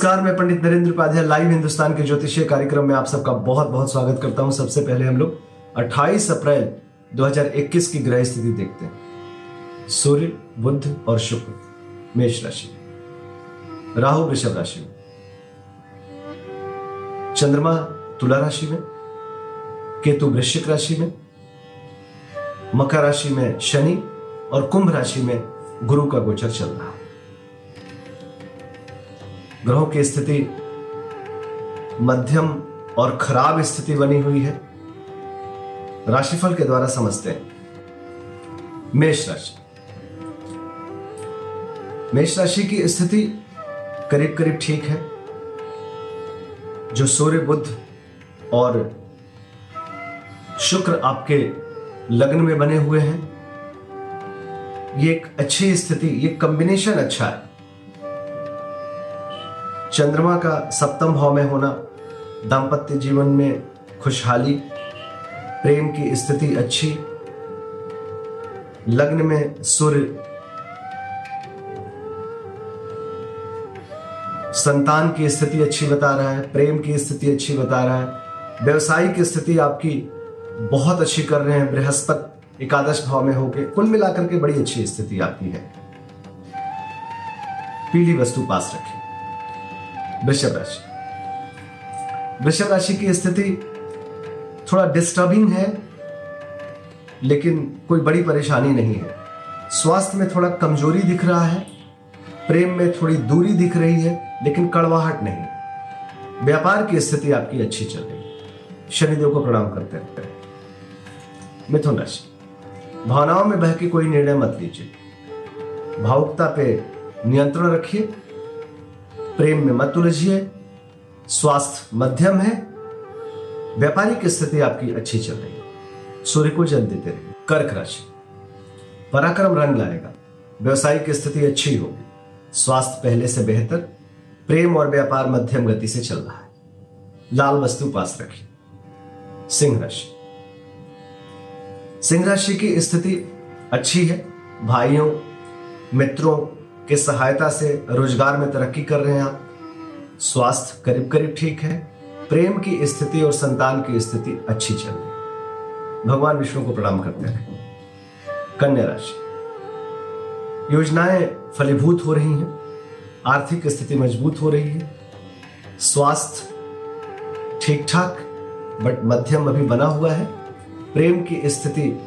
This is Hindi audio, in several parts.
नमस्कार, मैं पंडित नरेंद्र उपाध्याय लाइव हिंदुस्तान के ज्योतिषीय कार्यक्रम में आप सबका बहुत बहुत स्वागत करता हूँ। सबसे पहले हम लोग 28 अप्रैल 2021 की ग्रह स्थिति देखते हैं। सूर्य बुद्ध और शुक्र, मेष राशि राहु, वृषभ राशि में। चंद्रमा, तुला राशि में। केतु, वृश्चिक राशि में। मकर राशि में शनि और कुंभ राशि में गुरु का गोचर चल रहा है। ग्रहों की स्थिति मध्यम और खराब स्थिति बनी हुई है। राशिफल के द्वारा समझते हैं। मेष राशि। मेष राशि की स्थिति करीब करीब ठीक है, जो सूर्य बुद्ध और शुक्र आपके लग्न में बने हुए हैं। ये एक अच्छी स्थिति, ये कॉम्बिनेशन अच्छा है। चंद्रमा का सप्तम भाव में होना, दाम्पत्य जीवन में खुशहाली, प्रेम की स्थिति अच्छी, लग्न में सूर्य, संतान की स्थिति अच्छी बता रहा है, प्रेम की स्थिति अच्छी बता रहा है व्यवसायिक स्थिति आपकी बहुत अच्छी कर रहे हैं, बृहस्पति एकादश भाव में होके, कुल मिलाकर के बड़ी अच्छी स्थिति आपकी है। पीली वस्तु पास रखें। वृषभ राशि। वृषभ राशि की स्थिति थोड़ा डिस्टर्बिंग है, लेकिन कोई बड़ी परेशानी नहीं है। स्वास्थ्य में थोड़ा कमज़ोरी दिख रहा है, प्रेम में थोड़ी दूरी दिख रही है, लेकिन कड़वाहट नहीं। व्यापार की स्थिति आपकी अच्छी चल रही शनिदेव को प्रणाम करते रहते हैं। मिथुन राशि। भावनाओं में बह के कोई निर्णय मत लीजिए। भावुकता पे नियंत्रण रखिए। प्रेम में मत उलझिए, स्वास्थ्य मध्यम है व्यापारिक स्थिति आपकी अच्छी चल रही है। सूर्य को जल देते रहे कर्क राशि, पराक्रम रंग लाएगा। व्यवसायिक स्थिति अच्छी होगी। स्वास्थ्य पहले से बेहतर, प्रेम और व्यापार मध्यम गति से चल रहा है। लाल वस्तु पास रखिए। सिंह राशि सिंह राशि की स्थिति अच्छी है। भाइयों, मित्रों के सहायता से रोज़गार में तरक्की कर रहे हैं आप? स्वास्थ्य करीब करीब ठीक है। प्रेम की स्थिति और संतान की स्थिति अच्छी चल रही भगवान विष्णु को प्रणाम करते हैं। कन्या राशि। योजनाएँ फलीभूत हो रही हैं। आर्थिक स्थिति मज़बूत हो रही है। स्वास्थ्य ठीक ठाक बट मध्यम अभी बना हुआ है। प्रेम की स्थिति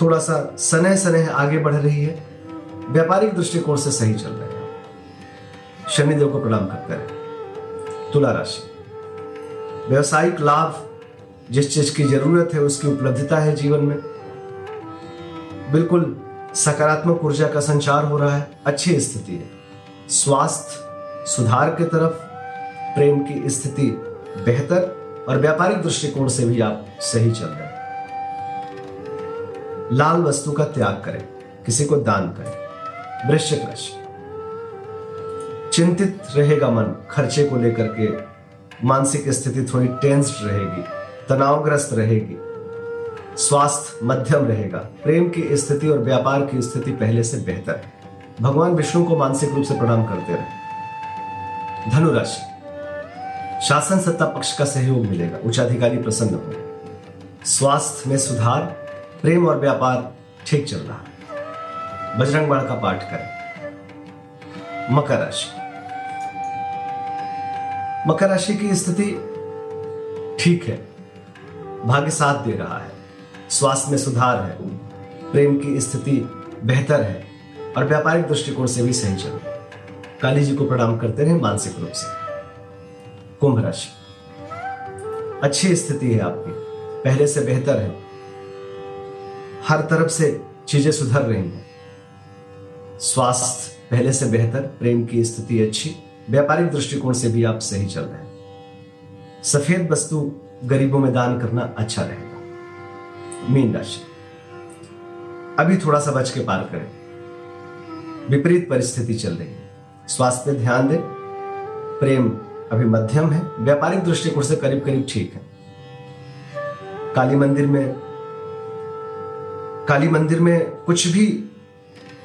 थोड़ा सा सनह सनह आगे बढ़ रही है। व्यापारिक दृष्टिकोण से सही चल रहे हैं। शनिदेव को प्रणाम करते रहे तुला राशि। व्यवसायिक लाभ जिस चीज़ की ज़रूरत है, उसकी उपलब्धता है जीवन में। बिल्कुल सकारात्मक ऊर्जा का संचार हो रहा है। अच्छी स्थिति है। स्वास्थ्य सुधार के तरफ़ प्रेम की स्थिति बेहतर और व्यापारिक दृष्टिकोण से भी आप सही चल रहे हैं। लाल वस्तु का त्याग करें। किसी को दान करें। वृश्चिक राशि। चिंतित रहेगा मन, खर्चे को लेकर के मानसिक स्थिति थोड़ी टेंस्ड रहेगी, तनावग्रस्त रहेगी। स्वास्थ्य मध्यम रहेगा। प्रेम की स्थिति और व्यापार की स्थिति पहले से बेहतर है। भगवान विष्णु को मानसिक रूप से प्रणाम करते रहे। धनुराशि शासन सत्ता पक्ष का सहयोग मिलेगा, उच्चाधिकारी प्रसन्न हो स्वास्थ्य में सुधार, प्रेम और व्यापार ठीक चल रहा है। बजरंग बाण का पाठ करें। मकर राशि। मकर राशि की स्थिति ठीक है, भाग्य साथ दे रहा है, स्वास्थ्य में सुधार है, प्रेम की स्थिति बेहतर है और व्यापारिक दृष्टिकोण से भी सही चल रही है। काली जी को प्रणाम करते रहे मानसिक रूप से। कुंभ राशि। अच्छी स्थिति है आपकी, पहले से बेहतर है। हर तरफ़ से चीज़ें सुधर रही हैं। स्वास्थ्य पहले से बेहतर, प्रेम की स्थिति अच्छी, व्यापारिक दृष्टिकोण से भी आप सही चल रहे हैं। सफ़ेद वस्तु गरीबों में दान करना अच्छा रहेगा। मीन राशि। अभी थोड़ा सा बच के पार करें। विपरीत परिस्थिति चल रही है। स्वास्थ्य पे ध्यान दें। प्रेम अभी मध्यम है। व्यापारिक दृष्टिकोण से करीब करीब ठीक है। काली मंदिर में, काली मंदिर में कुछ भी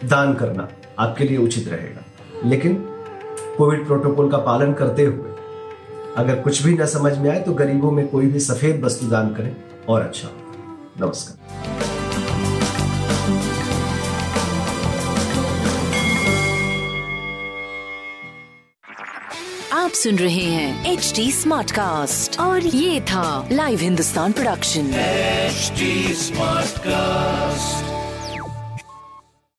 दान करना आपके लिए उचित रहेगा। लेकिन कोविड प्रोटोकॉल का पालन करते हुए अगर कुछ भी ना समझ में आए तो गरीबों में कोई भी सफ़ेद वस्तु दान करें और अच्छा नमस्कार। आप सुन रहे हैं एच डी स्मार्ट कास्ट और ये था live Hindustan production HD Smartcast.